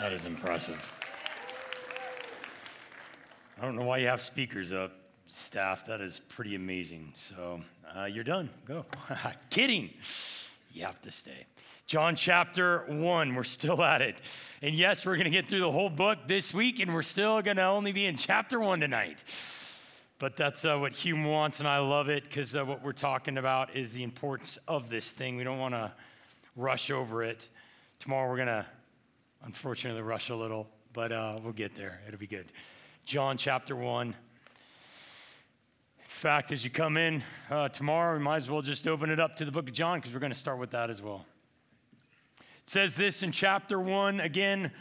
That is impressive. I don't know why you have speakers up, staff. That is pretty amazing. So uh, you're done. Go. Kidding. You have to stay. John chapter 1, we're still at it. And yes, we're going to get through the whole book this week, and we're still going to only be in chapter 1 tonight. But that's uh, what Hume wants, and I love it because uh, what we're talking about is the importance of this thing. We don't want to rush over it. Tomorrow we're going to, unfortunately, rush a little, but uh, we'll get there. It'll be good. John chapter 1. In fact, as you come in uh, tomorrow, we might as well just open it up to the book of John because we're going to start with that as well. It says this in chapter 1 again.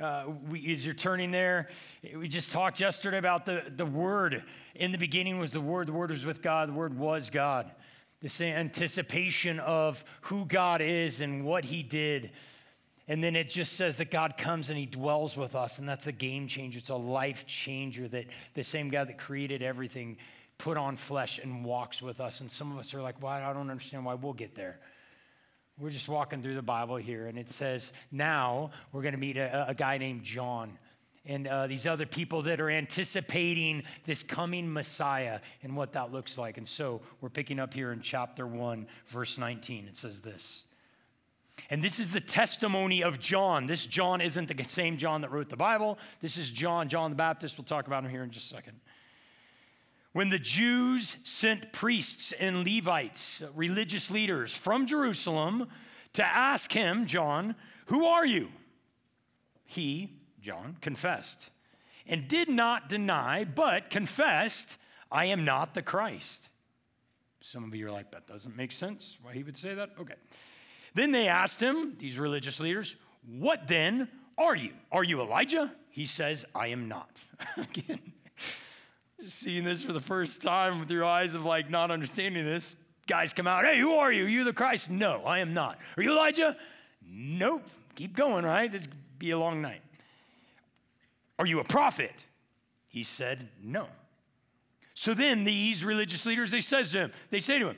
Uh, we, as you're turning there, we just talked yesterday about the, the Word. In the beginning was the Word, the Word was with God, the Word was God. This anticipation of who God is and what He did and then it just says that God comes and He dwells with us, and that's a game changer. It's a life changer that the same God that created everything put on flesh and walks with us. And some of us are like, why? I don't understand why we'll get there. We're just walking through the Bible here, and it says, now we're going to meet a, a, guy named John and uh, these other people that are anticipating this coming Messiah and what that looks like. And so we're picking up here in chapter 1, verse 19. It says this. And this is the testimony of John. This John isn't the same John that wrote the Bible. This is John, John the Baptist. We'll talk about him here in just a second. When the Jews sent priests and Levites, religious leaders from Jerusalem, to ask him, John, Who are you? He, John, confessed and did not deny, but confessed, I am not the Christ. Some of you are like, That doesn't make sense why he would say that. Okay. Then they asked him, these religious leaders, What then are you? Are you Elijah? He says, I am not. Again, seeing this for the first time with your eyes of like not understanding this, guys come out, Hey, who are you? You the Christ? No, I am not. Are you Elijah? Nope. Keep going, right? This be a long night. Are you a prophet? He said, No. So then these religious leaders, they says to him, they say to him,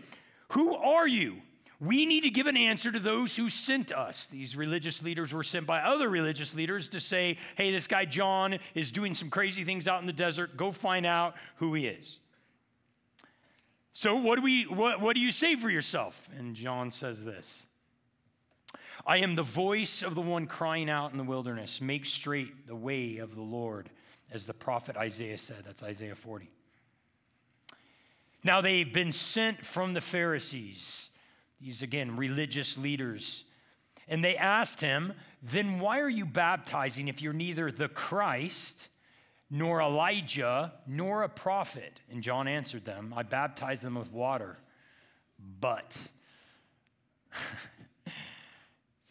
Who are you? We need to give an answer to those who sent us. These religious leaders were sent by other religious leaders to say, hey, this guy John is doing some crazy things out in the desert. Go find out who he is. So, what do, we, what, what do you say for yourself? And John says this I am the voice of the one crying out in the wilderness, make straight the way of the Lord, as the prophet Isaiah said. That's Isaiah 40. Now, they've been sent from the Pharisees these, again, religious leaders. And they asked him, Then why are you baptizing if you're neither the Christ, nor Elijah, nor a prophet? And John answered them, I baptize them with water, but.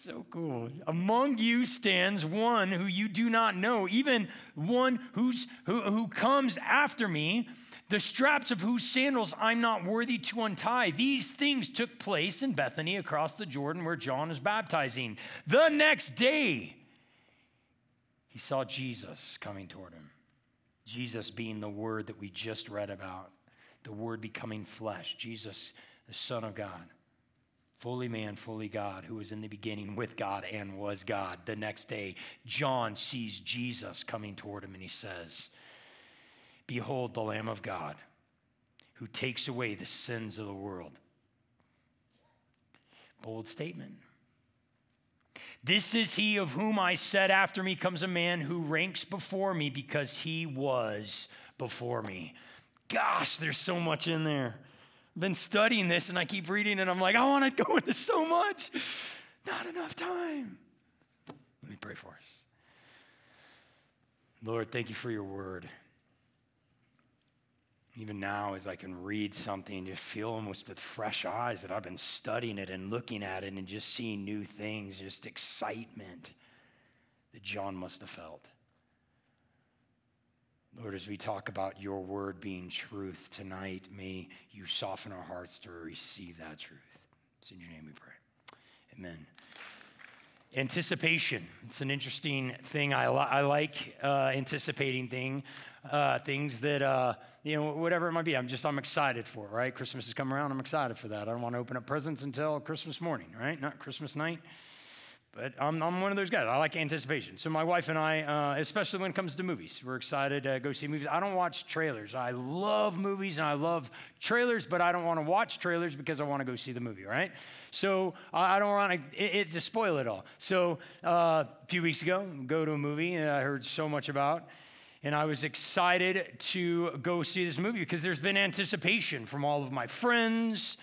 so cool. Among you stands one who you do not know, even one who's, who, who comes after me the straps of whose sandals I'm not worthy to untie. These things took place in Bethany across the Jordan where John is baptizing. The next day, he saw Jesus coming toward him. Jesus being the word that we just read about, the word becoming flesh. Jesus, the Son of God, fully man, fully God, who was in the beginning with God and was God. The next day, John sees Jesus coming toward him and he says, Behold the Lamb of God who takes away the sins of the world. Bold statement. This is he of whom I said, After me comes a man who ranks before me because he was before me. Gosh, there's so much in there. I've been studying this and I keep reading and I'm like, I want to go into so much. Not enough time. Let me pray for us. Lord, thank you for your word even now as I can read something, just feel almost with fresh eyes that I've been studying it and looking at it and just seeing new things, just excitement that John must have felt. Lord, as we talk about your word being truth tonight, may you soften our hearts to receive that truth. It's in your name we pray. Amen. Anticipation. It's an interesting thing. I, li- I like uh, anticipating thing, uh, things that. Uh, you know, whatever it might be. I'm just, I'm excited for right? Christmas is coming around. I'm excited for that. I don't want to open up presents until Christmas morning, right? Not Christmas night. But I'm, I'm one of those guys. I like anticipation. So my wife and I, uh, especially when it comes to movies, we're excited to go see movies. I don't watch trailers. I love movies and I love trailers, but I don't want to watch trailers because I want to go see the movie, right? So I don't want to, it, it, to spoil it all. So uh, a few weeks ago, go to a movie that I heard so much about. And I was excited to go see this movie because there's been anticipation from all of my friends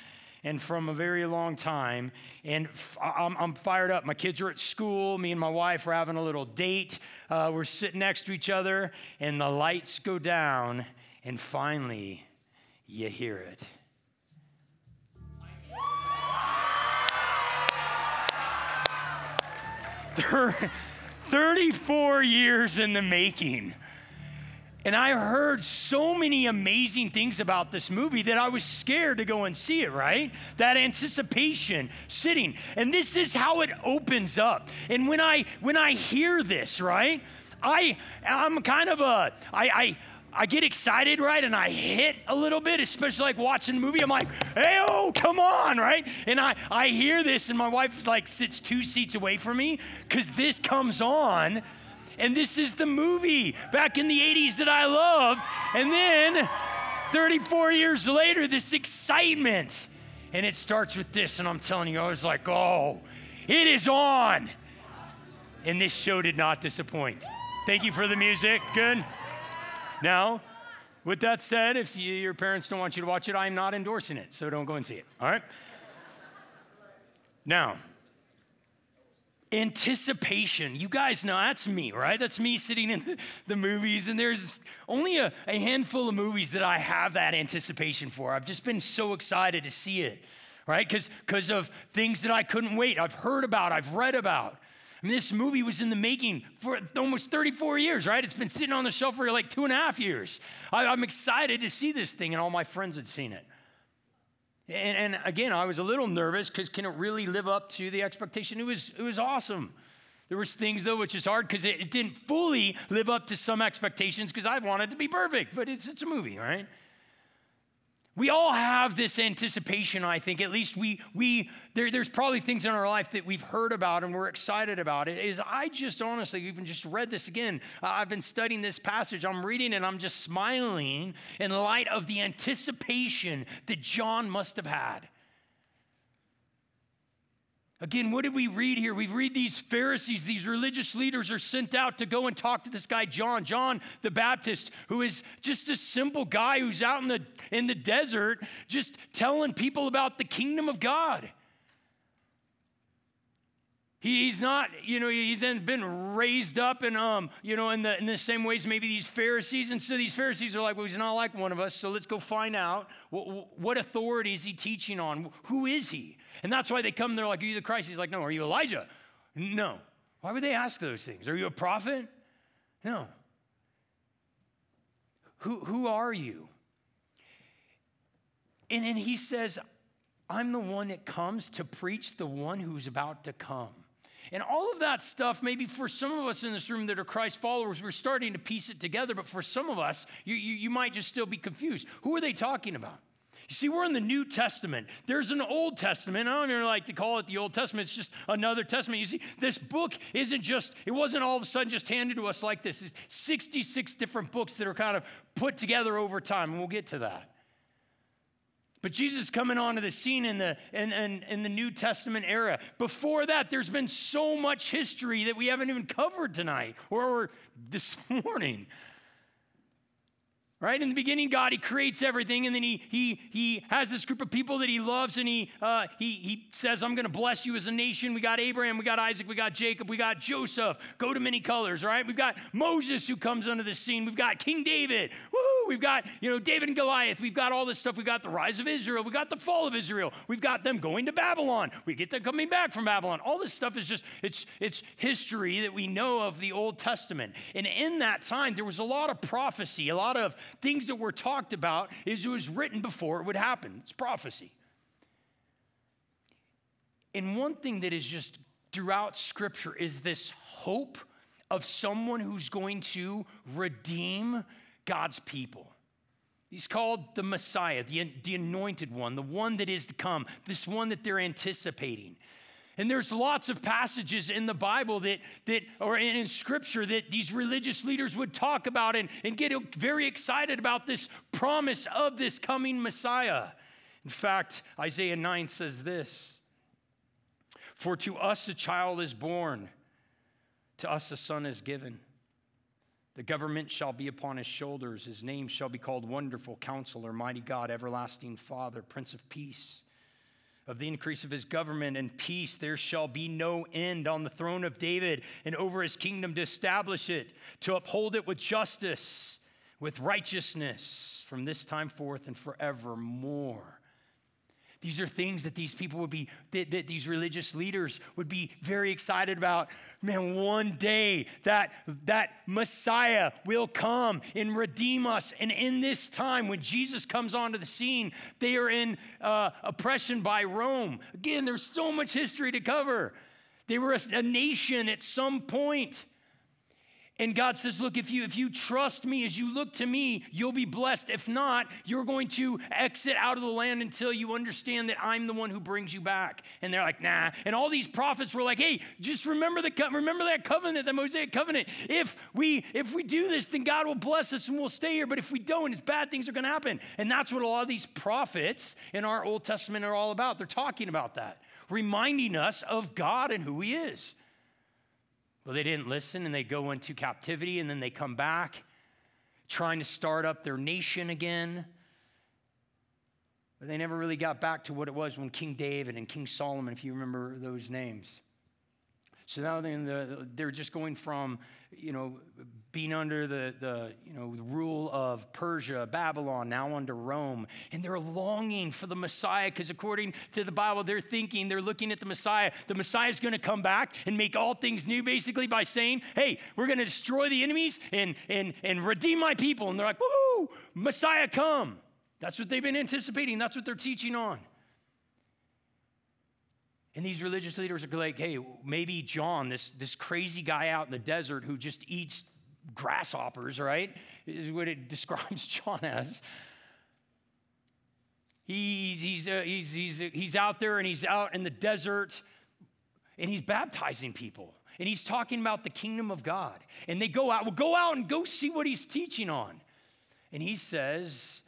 and from a very long time. And I'm, I'm, fired up. My kids are at school. Me and my wife are having a little date. Uh, we're sitting next to each other, and the lights go down, and finally, you hear it. Thirty-four years in the making. And I heard so many amazing things about this movie that I was scared to go and see it, right? That anticipation sitting. And this is how it opens up. And when I when I hear this, right? I I'm kind of a I I I get excited, right? And I hit a little bit, especially like watching a movie. I'm like, hey, oh, come on, right? And I, I hear this, and my wife is like sits two seats away from me because this comes on and this is the movie back in the 80s that I loved. And then 34 years later, this excitement. And it starts with this, and I'm telling you, I was like, oh, it is on. And this show did not disappoint. Thank you for the music. Good. Now, with that said, if you, your parents don't want you to watch it, I'm not endorsing it, so don't go and see it. All right? Now, anticipation. You guys know that's me, right? That's me sitting in the movies, and there's only a, a, handful of movies that I have that anticipation for. I've just been so excited to see it, right? Because of things that I couldn't wait. I've heard about, I've read about. Mean, this movie was in the making for almost 34 years, right? It's been sitting on the shelf for like two and a half years. I, I'm excited to see this thing, and all my friends had seen it. And, and again, I was a little nervous because can it really live up to the expectation? It was, it was awesome. There was things though which is hard because it, it, didn't fully live up to some expectations because I wanted to be perfect, but it's, it's a movie, right? We all have this anticipation, I think. At least we, we there, there's probably things in our life that we've heard about and we're excited about. It is I just honestly even just read this again. Uh, I've been studying this passage. I'm reading and I'm just smiling in light of the anticipation that John must have had. Again, what did we read here? We read these Pharisees, these religious leaders are sent out to go and talk to this guy, John, John the Baptist, who is just a simple guy who's out in the, in the desert just telling people about the kingdom of God. He's not, you know, he's been raised up in, um, you know, in the, in the same ways maybe these Pharisees. And so these Pharisees are like, well, he's not like one of us. So let's go find out what, what authority is he teaching on? Who is he? And that's why they come, they're like, Are you the Christ? He's like, No. Are you Elijah? No. Why would they ask those things? Are you a prophet? No. Who, who are you? And then he says, I'm the one that comes to preach the one who's about to come. And all of that stuff, maybe for some of us in this room that are Christ followers, we're starting to piece it together. But for some of us, you, you, you might just still be confused. Who are they talking about? You see, we're in the New Testament. There's an Old Testament. I don't even like to call it the Old Testament. It's just another testament. You see, this book isn't just, it wasn't all of a sudden just handed to us like this. It's 66 different books that are kind of put together over time, and we'll get to that. But Jesus coming onto the scene in the, in, in, in, the New Testament era. Before that, there's been so much history that we haven't even covered tonight or, or this morning right? In the beginning god he creates everything and then he he he has this group of people that he loves and he uh, he he says i'm going to bless you as a nation. We got abraham we got isaac we got jacob we got joseph. Go to many colors right? We've got moses who comes onto the scene. We've got king david. Woo! We've got, you know, David and Goliath. We've got all this stuff. We've got the rise of Israel. We've got the fall of Israel. We've got them going to Babylon. We get them coming back from Babylon. All this stuff is just, it's, it's history that we know of the Old Testament. And in that time, there was a lot of prophecy, a lot of things that were talked about is it was written before it would happen. It's prophecy. And one thing that is just throughout Scripture is this hope of someone who's going to redeem God's people. He's called the Messiah, the, the anointed one, the one that is to come, this one that they're anticipating. And there's lots of passages in the Bible that, that or in, in scripture that these religious leaders would talk about and, and get very excited about this promise of this coming Messiah. In fact, Isaiah 9 says this For to us a child is born, to us a son is given. The government shall be upon his shoulders. His name shall be called Wonderful Counselor, Mighty God, Everlasting Father, Prince of Peace. Of the increase of his government and peace, there shall be no end on the throne of David and over his kingdom to establish it, to uphold it with justice, with righteousness from this time forth and forevermore. These are things that these people would be, that, that, these religious leaders would be very excited about. Man, one day that, that Messiah will come and redeem us. And in this time, when Jesus comes onto the scene, they are in uh, oppression by Rome. Again, there's so much history to cover. They were a, a nation at some point. And God says, look, if you if you trust me as you look to me, you'll be blessed. If not, you're going to exit out of the land until you understand that I'm the one who brings you back. And they're like, nah. And all these prophets were like, hey, just remember the remember that covenant, the Mosaic covenant. If we if we do this, then God will bless us and we'll stay here. But if we don't, it's bad things are going to happen. And that's what a lot of these prophets in our Old Testament are all about. They're talking about that, reminding us of God and who He is. Well, they didn't listen and they go into captivity and then they come back trying to start up their nation again. But they never really got back to what it was when King David and King Solomon, if you remember those names. So now they're, the, they're just going from, you know, being under the, the, you know, the rule of Persia, Babylon, now under Rome. And they're longing for the Messiah because according to the Bible, they're thinking, they're looking at the Messiah. The Messiah is going to come back and make all things new, basically, by saying, hey, we're going to destroy the enemies and, and, and redeem my people. And they're like, woohoo, Messiah come. That's what they've been anticipating. That's what they're teaching on. And these religious leaders are like, hey, maybe John, this, this crazy guy out in the desert who just eats grasshoppers, right? Is what it describes John as. He's, he's, uh, he's, he's, he's out there and he's out in the desert and he's baptizing people and he's talking about the kingdom of God. And they go out, well, go out and go see what he's teaching on. And he says,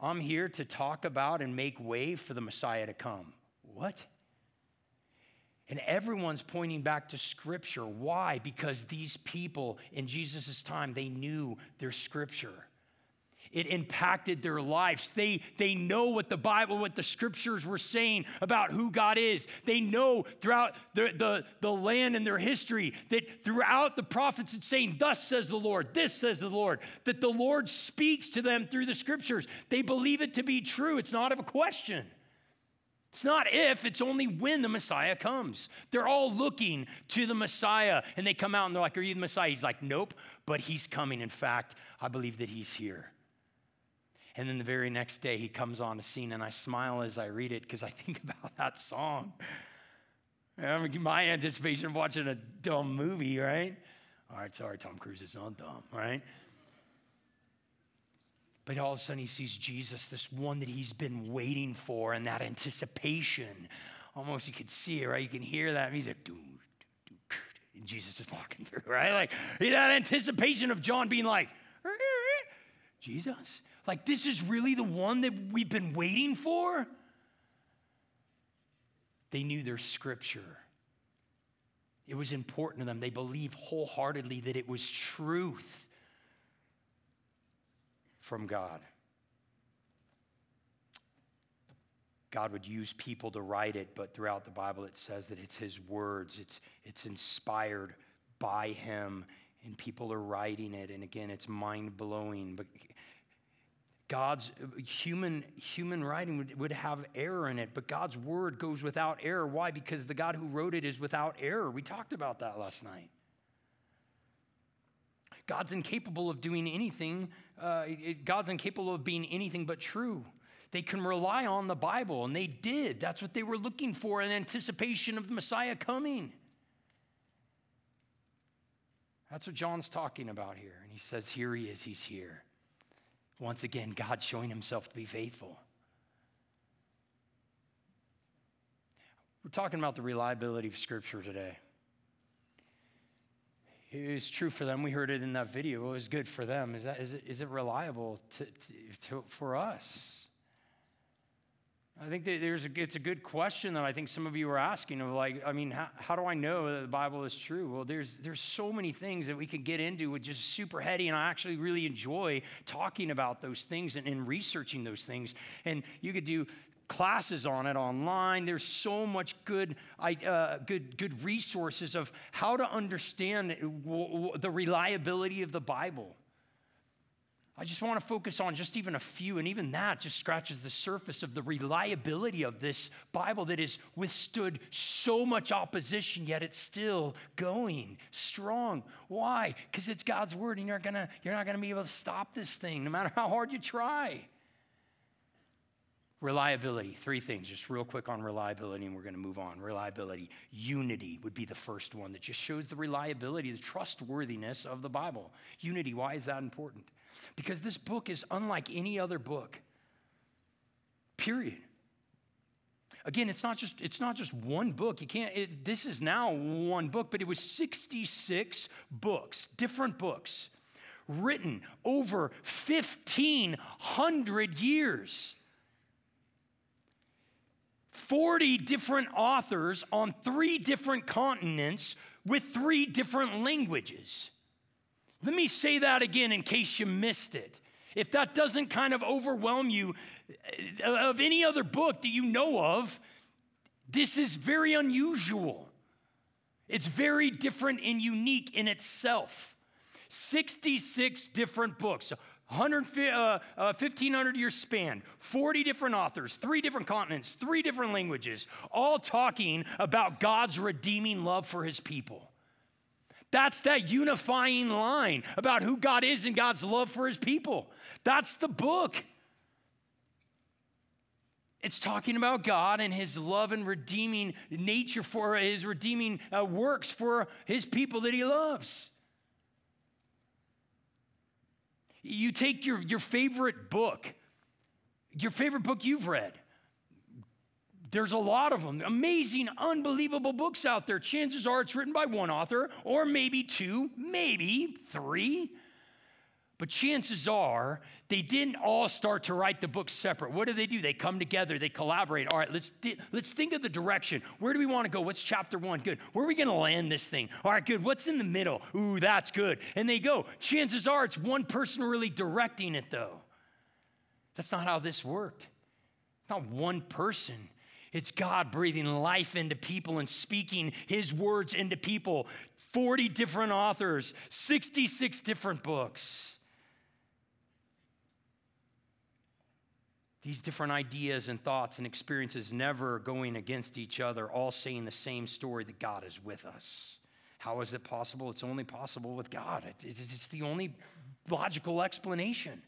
I'm here to talk about and make way for the Messiah to come. What? And everyone's pointing back to scripture. Why? Because these people in Jesus' time, they knew their scripture. It impacted their lives. They, they know what the Bible, what the scriptures were saying about who God is. They know throughout the, the, the land and their history that throughout the prophets it's saying, Thus says the Lord, this says the Lord, that the Lord speaks to them through the scriptures. They believe it to be true. It's not of a question. It's not if, it's only when the Messiah comes. They're all looking to the Messiah and they come out and they're like, Are you the Messiah? He's like, Nope, but he's coming. In fact, I believe that he's here. And then the very next day, he comes on the scene, and I smile as I read it because I think about that song. My anticipation of watching a dumb movie, right? All right, sorry, Tom Cruise is not dumb, right? But all of a sudden, he sees Jesus, this one that he's been waiting for, and that anticipation. Almost you can see it, right? You can hear that. And he's like, dude, and Jesus is walking through, right? Like that anticipation of John being like, Jesus, like this is really the one that we've been waiting for. They knew their scripture. It was important to them. They believed wholeheartedly that it was truth from God. God would use people to write it, but throughout the Bible it says that it's His words, it's, it's inspired by Him, and people are writing it. And again, it's mind blowing. But God's human, human writing would, would have error in it, but God's word goes without error. Why? Because the God who wrote it is without error. We talked about that last night. God's incapable of doing anything, uh, it, God's incapable of being anything but true. They can rely on the Bible, and they did. That's what they were looking for in anticipation of the Messiah coming. That's what John's talking about here. And he says, Here he is, he's here. Once again, God showing himself to be faithful. We're talking about the reliability of Scripture today. Was true for them. We heard it in that video. It was good for them. Is, that, is, it, is it reliable to, to, to, for us? I think there's a, it's a good question that I think some of you are asking of like, I mean, how, how do I know that the Bible is true? Well, there's, there's so many things that we can get into with just super heady, and I actually really enjoy talking about those things and, and researching those things. And you could do classes on it online. There's so much good, uh, good, good resources of how to understand the reliability of the Bible. I just want to focus on just even a few, and even that just scratches the surface of the reliability of this Bible that has withstood so much opposition, yet it's still going strong. Why? Because it's God's word, and you're, gonna, you're not going to be able to stop this thing, no matter how hard you try. Reliability, three things, just real quick on reliability, and we're going to move on. Reliability, unity would be the first one that just shows the reliability, the trustworthiness of the Bible. Unity, why is that important? Because this book is unlike any other book. Period. Again, it's not just it's not just one book. You can't. It, this is now one book, but it was 66 books, different books, written over 1,500 years. 40 different authors on three different continents with three different languages. Let me say that again in case you missed it. If that doesn't kind of overwhelm you, uh, of any other book that you know of, this is very unusual. It's very different and unique in itself. 66 different books, 100, uh, uh, 1500 year span, 40 different authors, three different continents, three different languages, all talking about God's redeeming love for his people. That's that unifying line about who God is and God's love for his people. That's the book. It's talking about God and his love and redeeming nature for his redeeming uh, works for his people that he loves. You take your, your favorite book, your favorite book you've read. There's a lot of them. Amazing, unbelievable books out there. Chances are it's written by one author, or maybe two, maybe three. But chances are they didn't all start to write the book separate. What do they do? They come together, they collaborate. All right, let's, di- let's think of the direction. Where do we want to go? What's chapter one? Good. Where are we going to land this thing? All right, good. What's in the middle? Ooh, that's good. And they go. Chances are it's one person really directing it, though. That's not how this worked. It's not one person. It's God breathing life into people and speaking his words into people. 40 different authors, 66 different books. These different ideas and thoughts and experiences never going against each other, all saying the same story that God is with us. How is it possible? It's only possible with God. It's the only logical explanation.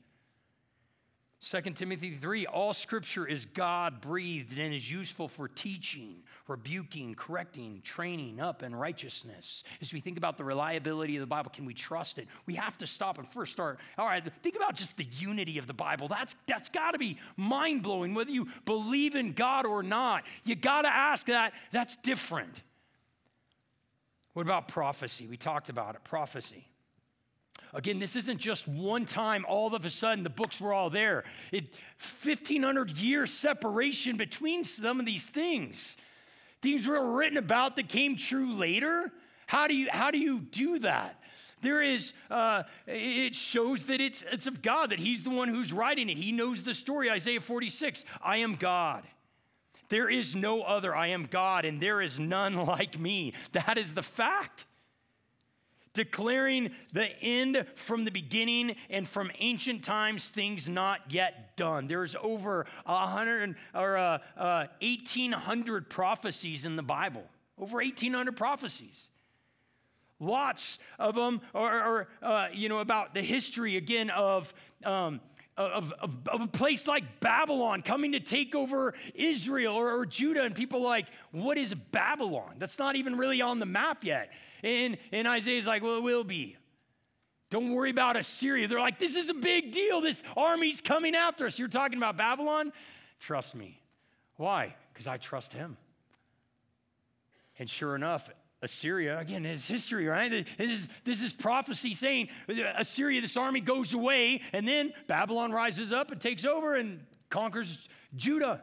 2 Timothy 3 All scripture is God breathed and is useful for teaching, rebuking, correcting, training up in righteousness. As we think about the reliability of the Bible, can we trust it? We have to stop and first start. All right, think about just the unity of the Bible. That's, that's got to be mind blowing, whether you believe in God or not. You got to ask that. That's different. What about prophecy? We talked about it prophecy. Again, this isn't just one time, all of a sudden the books were all there. It 1500 year separation between some of these things. Things were written about that came true later. How do you how do you do that? There is, uh, it shows that it's, it's of God, that He's the one who's writing it. He knows the story. Isaiah 46 I am God. There is no other. I am God, and there is none like me. That is the fact declaring the end from the beginning and from ancient times, things not yet done. There's over a hundred or uh, uh, 1,800 prophecies in the Bible. Over 1,800 prophecies. Lots of them are, are uh, you know, about the history again of. Um, of, of, of, a place like Babylon coming to take over Israel or, or Judah, and people like, what is Babylon? That's not even really on the map yet. And, and Isaiah's like, well, it will be. Don't worry about Assyria. They're like, this is a big deal. This army's coming after us. You're talking about Babylon? Trust me. Why? Because I trust him. And sure enough, Assyria, again, it's history, right? This is, this is prophecy saying Assyria, this army goes away, and then Babylon rises up and takes over and conquers Judah.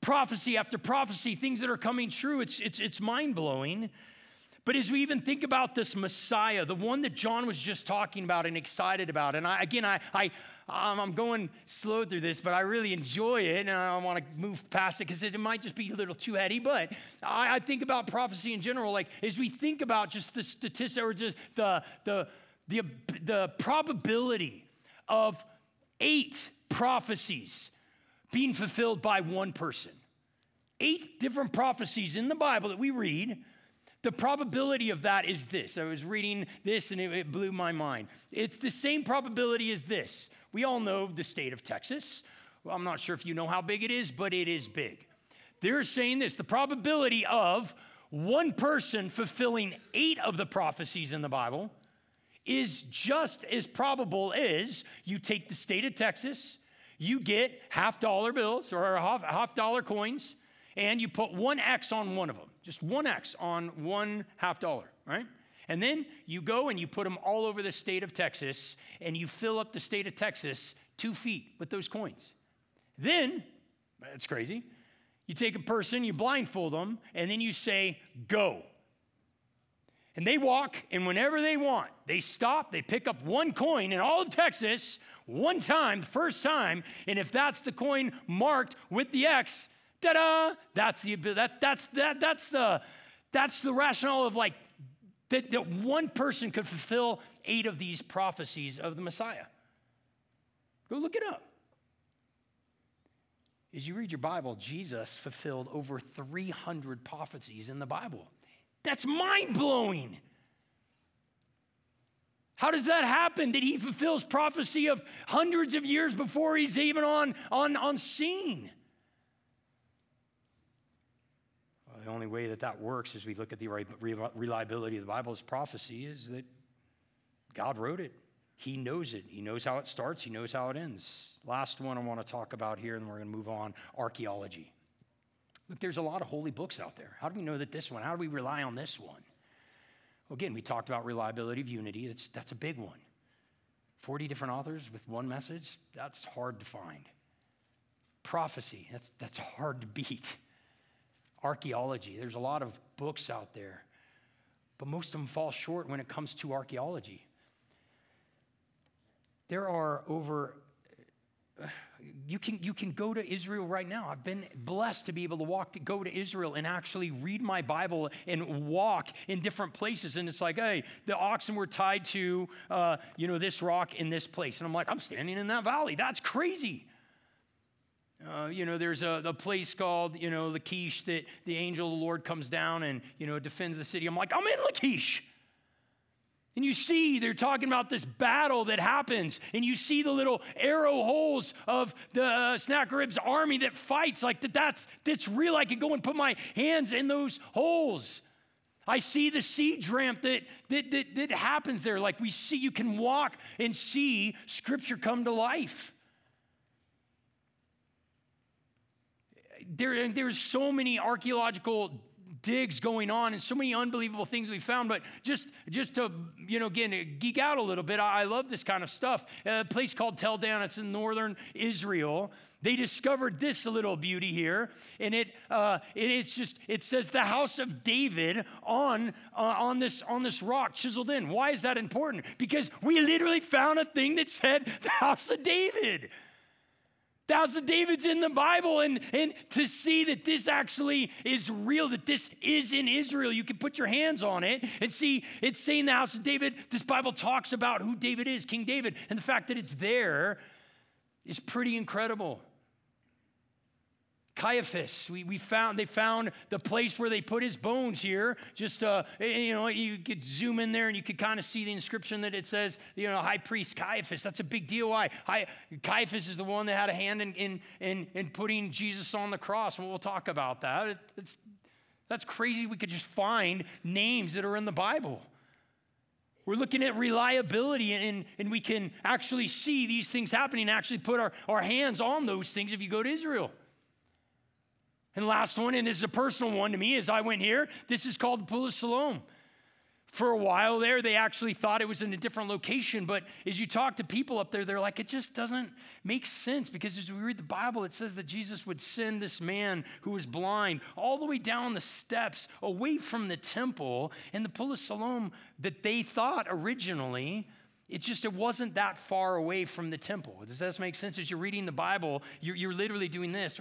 Prophecy after prophecy, things that are coming true. It's, it's, it's mind blowing. But as we even think about this Messiah, the one that John was just talking about and excited about, and I, again, I, I, I'm going slow through this, but I really enjoy it, and I want to move past it because it might just be a little too heady. But I, I think about prophecy in general, like as we think about just the statistics or just the, the, the, the probability of eight prophecies being fulfilled by one person. Eight different prophecies in the Bible that we read the probability of that is this. I was reading this and it, it blew my mind. It's the same probability as this. We all know the state of Texas. Well, I'm not sure if you know how big it is, but it is big. They're saying this the probability of one person fulfilling eight of the prophecies in the Bible is just as probable as you take the state of Texas, you get half dollar bills or half, half dollar coins, and you put one X on one of them, just one X on one half dollar, right? And then you go and you put them all over the state of Texas and you fill up the state of Texas two feet with those coins. Then, that's crazy, you take a person, you blindfold them, and then you say, go. And they walk, and whenever they want, they stop, they pick up one coin in all of Texas, one time, the first time, and if that's the coin marked with the X, da-da, that's the that that's that that's the that's the rationale of like that, that one person could fulfill eight of these prophecies of the Messiah. Go look it up. As you read your Bible, Jesus fulfilled over 300 prophecies in the Bible. That's mind blowing. How does that happen that he fulfills prophecy of hundreds of years before he's even on, on, on scene? the only way that that works as we look at the reliability of the Bible's prophecy is that God wrote it. He knows it. He knows how it starts. He knows how it ends. Last one I want to talk about here, and we're going to move on archaeology. Look, there's a lot of holy books out there. How do we know that this one? How do we rely on this one? Well, again, we talked about reliability of unity. That's, that's a big one. 40 different authors with one message, that's hard to find. Prophecy, that's, that's hard to beat archaeology. There's a lot of books out there, but most of them fall short when it comes to archaeology. There are over you can, you can go to Israel right now. I've been blessed to be able to walk to go to Israel and actually read my Bible and walk in different places. And it's like, hey, the oxen were tied to, uh, you know, this rock in this place. And I'm like, I'm standing in that valley. That's crazy. Uh, you know, there's a, a, place called, you know, Lachish that the angel of the Lord comes down and, you know, defends the city. I'm like, I'm in Lachish. And you see, they're talking about this battle that happens, and you see the little arrow holes of the uh, army that fights. Like that, that's that's real. I could go and put my hands in those holes. I see the siege ramp that, that, that, that happens there. Like we see, you can walk and see Scripture come to life. there, there's so many archaeological digs going on and so many unbelievable things we found but just just to you know again geek out a little bit i, I love this kind of stuff. A place called tel dan it's in northern israel. They discovered this little beauty here and it, uh, it it's just it says the house of david on uh, on this on this rock chiseled in. Why is that important? Because we literally found a thing that said the house of david of David's in the Bible, and, and to see that this actually is real, that this is in Israel, you can put your hands on it and see it's saying the house of David. This Bible talks about who David is, King David, and the fact that it's there is pretty incredible. Caiaphas. We, we found they found the place where they put his bones here. Just uh, you know, you could zoom in there and you could kind of see the inscription that it says, you know, High Priest Caiaphas. That's a big deal. Why? High, Caiaphas is the one that had a hand in in in, in putting Jesus on the cross. And we'll talk about that. It, it's that's crazy. We could just find names that are in the Bible. We're looking at reliability, and, and we can actually see these things happening, and actually put our, our hands on those things if you go to Israel. And last one, and this is a personal one to me as I went here, this is called the Pool of Siloam. For a while there, they actually thought it was in a different location, but as you talk to people up there, they're like, it just doesn't make sense because as we read the Bible, it says that Jesus would send this man who was blind all the way down the steps away from the temple. And the Pool of Siloam that they thought originally it just it wasn't that far away from the temple. Does this make sense? As you're reading the Bible, you're, you're literally doing this.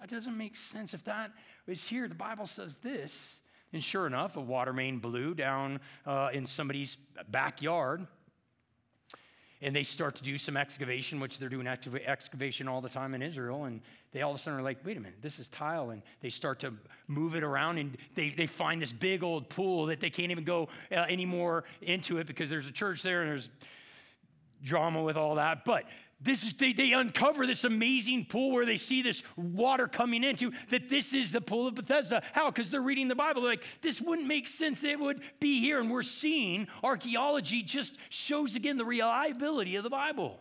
That doesn't make sense. If that is here, the Bible says this. And sure enough, a water main blew down uh, in somebody's backyard. And they start to do some excavation, which they're doing excavation all the time in Israel. And they all of a sudden are like, wait a minute, this is tile. And they start to move it around and they, they find this big old pool that they can't even go uh, anymore into it because there's a church there and there's drama with all that. But this is they, they uncover this amazing pool where they see this water coming into that this is the pool of bethesda. How? Because they're reading the bible. They're like this wouldn't make sense. It would be here. And we're seeing archaeology just shows again the reliability of the bible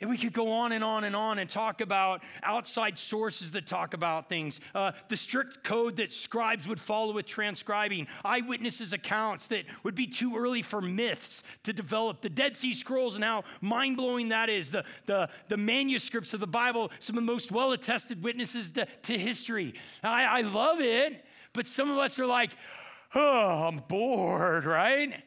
and we could go on and on and on and talk about outside sources that talk about things, uh, the strict code that scribes would follow with transcribing, eyewitnesses' accounts that would be too early for myths to develop, the Dead Sea Scrolls and how mind blowing that is, the, the, the manuscripts of the Bible, some of the most well attested witnesses to, to history. I, I love it, but some of us are like, oh, I'm bored, right?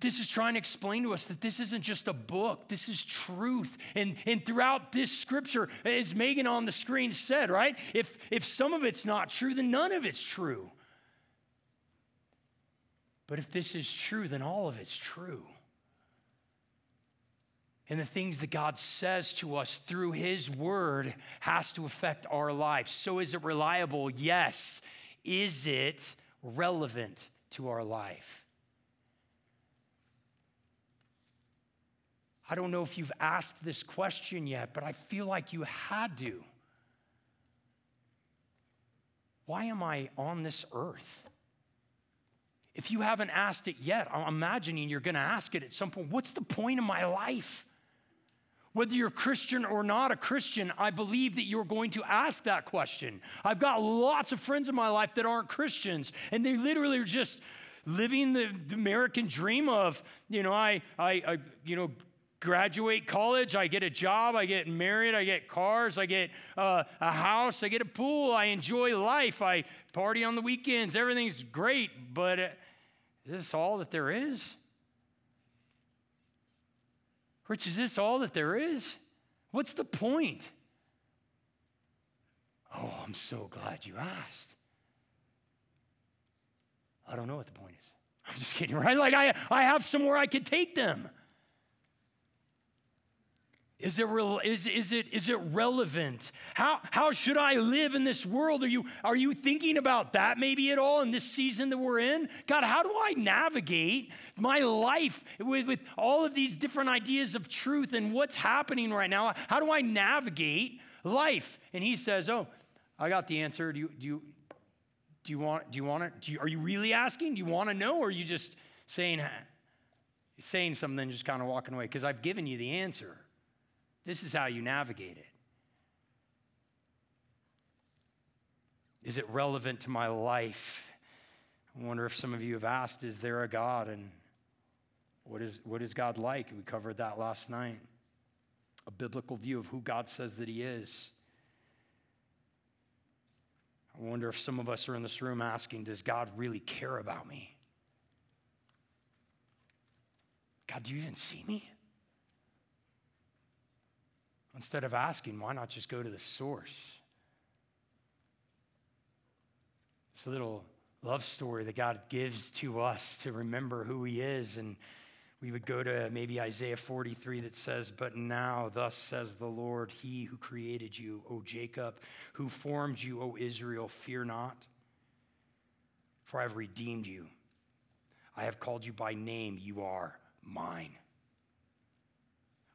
But this is trying to explain to us that this isn't just a book, this is truth. And, and throughout this scripture, as Megan on the screen said, right? If, if some of it's not true, then none of it's true. But if this is true, then all of it's true. And the things that God says to us through His Word has to affect our lives. So, is it reliable? Yes. Is it relevant to our life? I don't know if you've asked this question yet, but I feel like you had to. Why am I on this earth? If you haven't asked it yet, I'm imagining you're going to ask it at some point. What's the point of my life? Whether you're Christian or not a Christian, I believe that you're going to ask that question. I've got lots of friends in my life that aren't Christians, and they literally are just living the American dream of, you know, I, I, I you know, graduate college, I get a job, I get married, I get cars, I get uh, a house, I get a pool, I enjoy life, I party on the weekends, everything's great, but uh, is this all that there is? Rich, is this all that there is? What's the point? Oh, I'm so glad you asked. I don't know what the point is. I'm just kidding, right? Like I, I have somewhere I could take them. Is it, real, is, is, it, is it relevant? How, how should I live in this world? Are you, are you thinking about that maybe at all in this season that we're in? God, how do I navigate my life with, with all of these different ideas of truth and what's happening right now? How do I navigate life? And he says, Oh, I got the answer. Do you, do you, do you want, do you want to, do you, are you really asking? Do you want to know? Or are you just saying, saying something, and just kind of walking away? Because I've given you the answer. This is how you navigate it. Is it relevant to my life? I wonder if some of you have asked, is there a God? And what is, what is God like? We covered that last night. A biblical view of who God says that He is. I wonder if some of us are in this room asking, does God really care about me? God, do you even see me? Instead of asking, why not just go to the source? This little love story that God gives to us to remember who He is. And we would go to maybe Isaiah 43 that says, But now, thus says the Lord, He who created you, O Jacob, who formed you, O Israel, fear not, for I have redeemed you. I have called you by name, you are mine.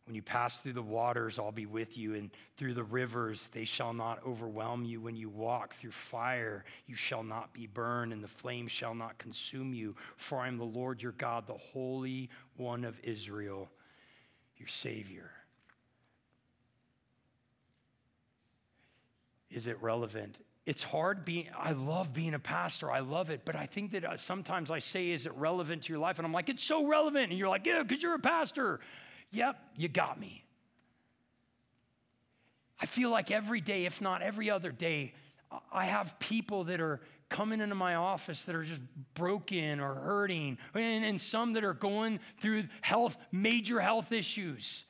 When you pass through the waters, I'll be with you, and through the rivers, they shall not overwhelm you. When you walk through fire, you shall not be burned, and the flame shall not consume you. For I am the Lord your God, the Holy One of Israel, your Savior. is it relevant? It's hard being, I love being a pastor. I love it. But I think that uh, sometimes I say, is it relevant to your life? And I'm like, it's so relevant. And you're like, yeah, because you're a pastor. Yep, you got me. I feel like every day, if not every other day, I have people that are coming into my office that are just broken or hurting, and, and some that are going through health, major health issues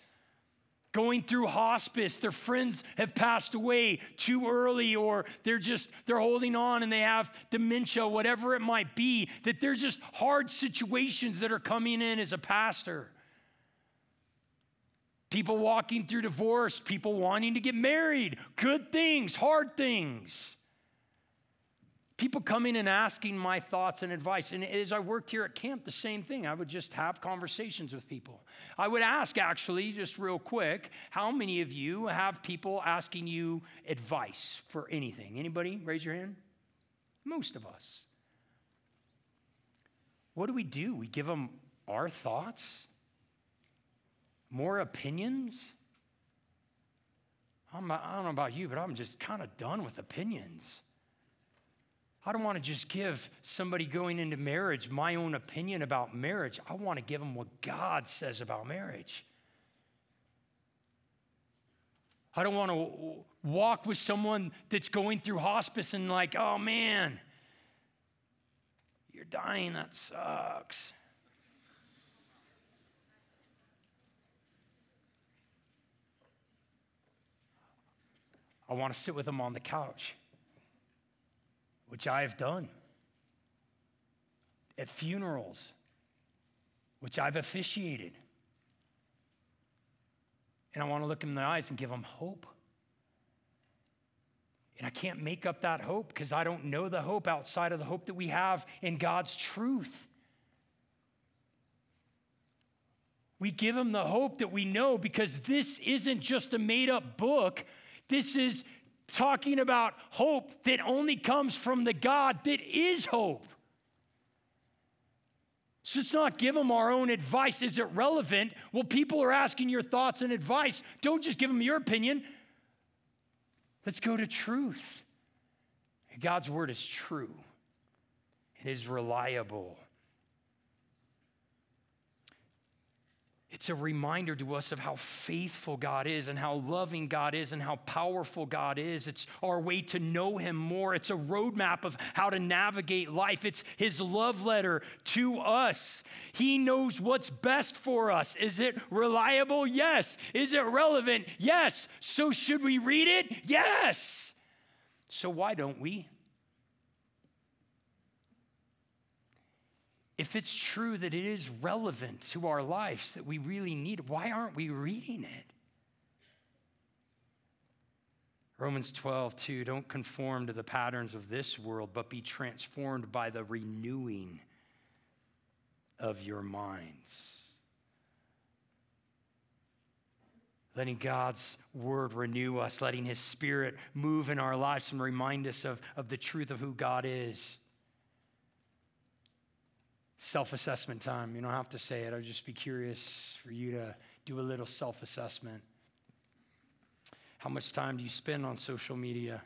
going through hospice their friends have passed away too early or they're just they're holding on and they have dementia whatever it might be that there's just hard situations that are coming in as a pastor people walking through divorce people wanting to get married good things hard things People coming and asking my thoughts and advice. And as I worked here at camp, the same thing. I would just have conversations with people. I would ask, actually, just real quick, how many of you have people asking you advice for anything? Anybody? Raise your hand. Most of us. What do we do? We give them our thoughts, more opinions. I'm, I don't know about you, but I'm just kind of done with opinions. I don't want to just give somebody going into marriage my own opinion about marriage. I want to give them what God says about marriage. I don't want to walk with someone that's going through hospice and, like, oh man, you're dying, that sucks. I want to sit with them on the couch which I have done, at funerals, which I've officiated. And I want to look them in the eyes and give them hope. And I can't make up that hope because I don't know the hope outside of the hope that we have in God's truth. We give them the hope that we know because this isn't just a made up book. This is talking about hope that only comes from the God that is hope. So let's not give them our own advice. Is it relevant? Well, people are asking your thoughts and advice. Don't just give them your opinion. Let's go to truth. God's word is true, it is reliable. It's a reminder to us of how faithful God is and how loving God is and how powerful God is. It's our way to know Him more. It's a roadmap of how to navigate life. It's His love letter to us. He knows what's best for us. Is it reliable? Yes. Is it relevant? Yes. So should we read it? Yes. So why don't we? If it's true that it is relevant to our lives, that we really need it, why aren't we reading it? Romans 12, 2, don't conform to the patterns of this world, but be transformed by the renewing of your minds. Letting God's word renew us, letting his spirit move in our lives and remind us of, of the truth of who God is self assessment time. You don't have to say it, I'd just be curious for you to do a little self assessment. How much time do you spend on social media?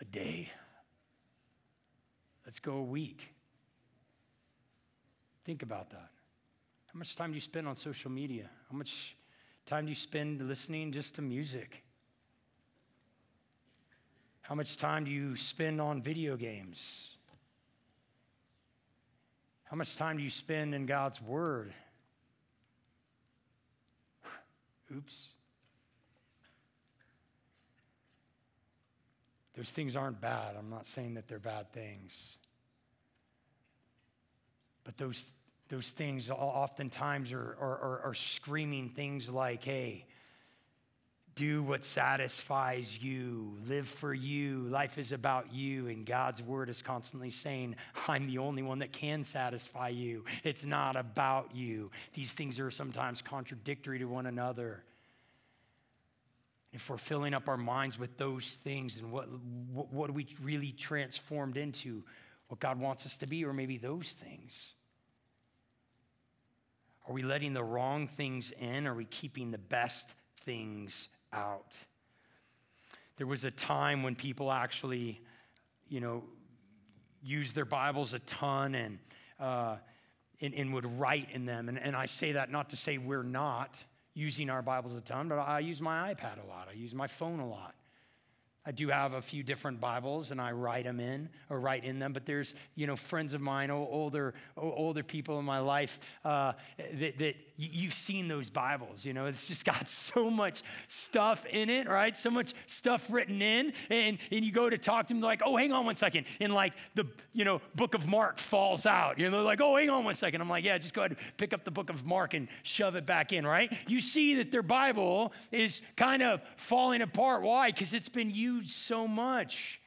A day. Let's go a week. Think about that. How much time do you spend on social media? How much time do you spend listening just to music? How much time do you spend on video games? How much time do you spend in God's Word? Oops. Those things aren't bad. I'm not saying that they're bad things. But those, those things oftentimes are, are, are, are screaming things like, hey, do what satisfies you, live for you. Life is about you, and God's word is constantly saying, I'm the only one that can satisfy you. It's not about you. These things are sometimes contradictory to one another. If we're filling up our minds with those things, and what, what, what are we really transformed into? What God wants us to be, or maybe those things? Are we letting the wrong things in? Are we keeping the best things out. there was a time when people actually, you know, used their Bibles a ton and, uh, and, and, would write in them. And, and I say that not to say we're not using our Bibles a ton, but I use my iPad a lot, I use my phone a lot. I do have a few different Bibles and I write them in or write in them, but there's, you know, friends of mine, older, older people in my life uh, that, that you've seen those Bibles, you know, it's just got so much stuff in it, right? So much stuff written in. And, and you go to talk to them, like, oh, hang on one second. And like the, you know, book of Mark falls out. You know, they're like, oh, hang on one second. I'm like, yeah, just go ahead and pick up the book of Mark and shove it back in, right? You see that their Bible is kind of falling apart. Why? Because it's been used so much.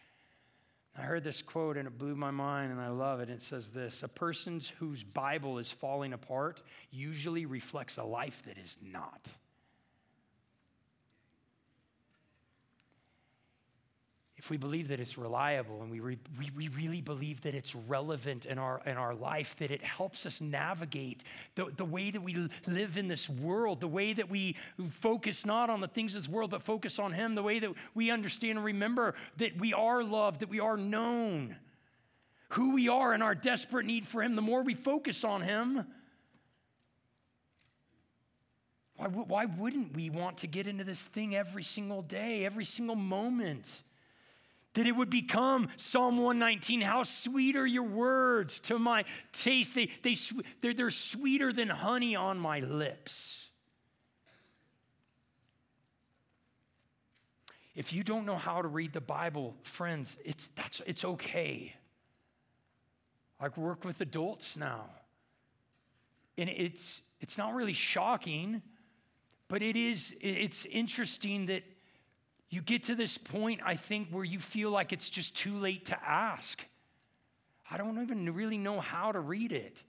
I heard this quote and it blew my mind, and I love it. It says this A person whose Bible is falling apart usually reflects a life that is not. If we believe that it's reliable and we, re, we, we really believe that it's relevant in our, in our life, that it helps us navigate the, the way that we live in this world, the way that we focus not on the things of this world, but focus on Him, the way that we understand and remember that we are loved, that we are known, who we are, and our desperate need for Him, the more we focus on Him, why, why wouldn't we want to get into this thing every single day, every single moment? That it would become Psalm 119. How sweet are your words to my taste. They, they, they're, they're sweeter than honey on my lips. If you don't know how to read the Bible, friends, it's, that's, it's okay. I work with adults now. And it's, it's not really shocking, but it is, it's interesting that you get to this point, I think, where you feel like it's just too late to ask. I don't even really know how to read it.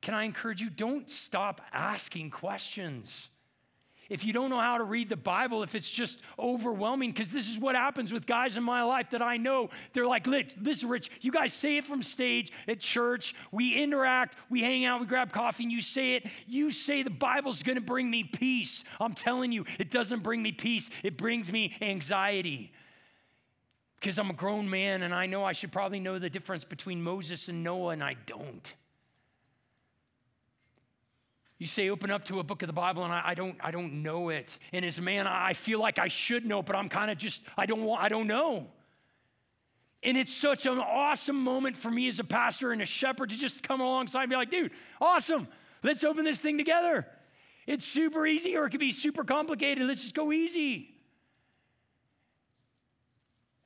Can I encourage you? Don't stop asking questions. If you don't know how to read the Bible, if it's just overwhelming, because this is what happens with guys in my life that I know. They're like, listen, Rich, you guys say it from stage at church. We interact, we hang out, we grab coffee, and you say it. You say the Bible's gonna bring me peace. I'm telling you, it doesn't bring me peace, it brings me anxiety because I'm a grown man and I know I should probably know the difference between Moses and Noah, and I don't. You say, open up to a book of the Bible, and I, I, don't, I don't know it. And as a man, I feel like I should know, but I'm kind of just, I don't want, I don't know. And it's such an awesome moment for me as a pastor and a shepherd to just come alongside and be like, dude, awesome. Let's open this thing together. It's super easy, or it could be super complicated. Let's just go easy.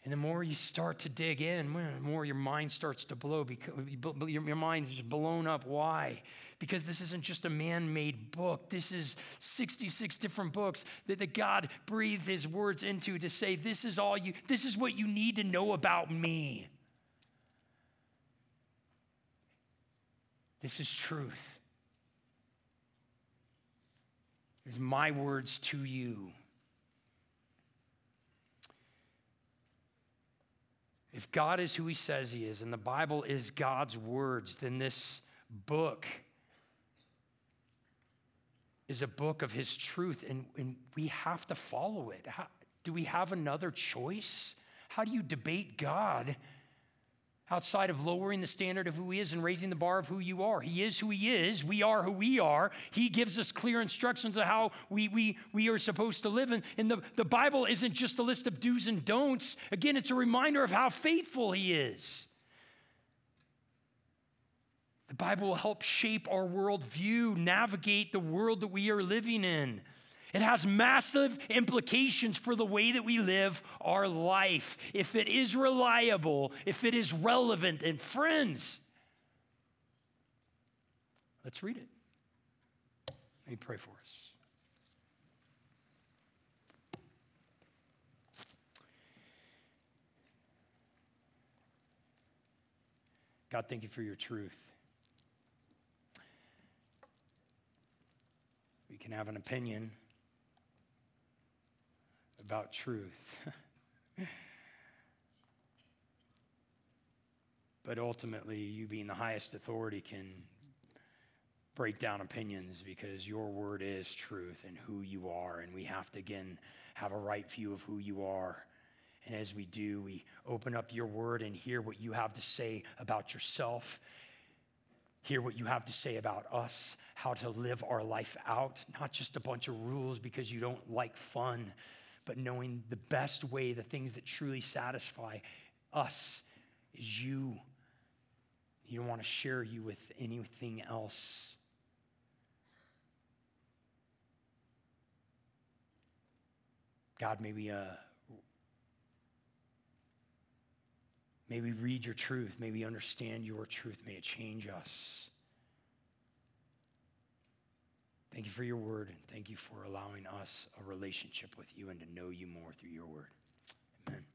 And the more you start to dig in, the more your mind starts to blow. Because your mind's just blown up. Why? Because this isn't just a man made book. This is 66 different books that, that God breathed his words into to say, this is all you, this is what you need to know about me. This is truth. It's my words to you. If God is who he says he is and the Bible is God's words, then this book is a book of his truth and, and we have to follow it. How, do we have another choice? How do you debate God outside of lowering the standard of who he is and raising the bar of who you are. He is who he is. We are who we are. He gives us clear instructions of how we, we, we are supposed to live. And, and the, the Bible isn't just a list of do's and don'ts. Again, it's a reminder of how faithful he is. The Bible will help shape our worldview, navigate the world that we are living in. It has massive implications for the way that we live our life. If it is reliable, if it is relevant, and friends, let's read it. Let me pray for us. God, thank you for your truth. Can have an opinion about truth. but ultimately, you being the highest authority can break down opinions because your word is truth and who you are. And we have to, again, have a right view of who you are. And as we do, we open up your word and hear what you have to say about yourself, hear what you have to say about us, how to live our life out, not just a bunch of rules because you don't like fun, but knowing the best way, the things that truly satisfy us is you. You don't want to share you with anything else. God, may we, uh, may we read your truth. May we understand your truth. May it change us. Thank you for your word, and thank you for allowing us a relationship with you and to know you more through your word. Amen.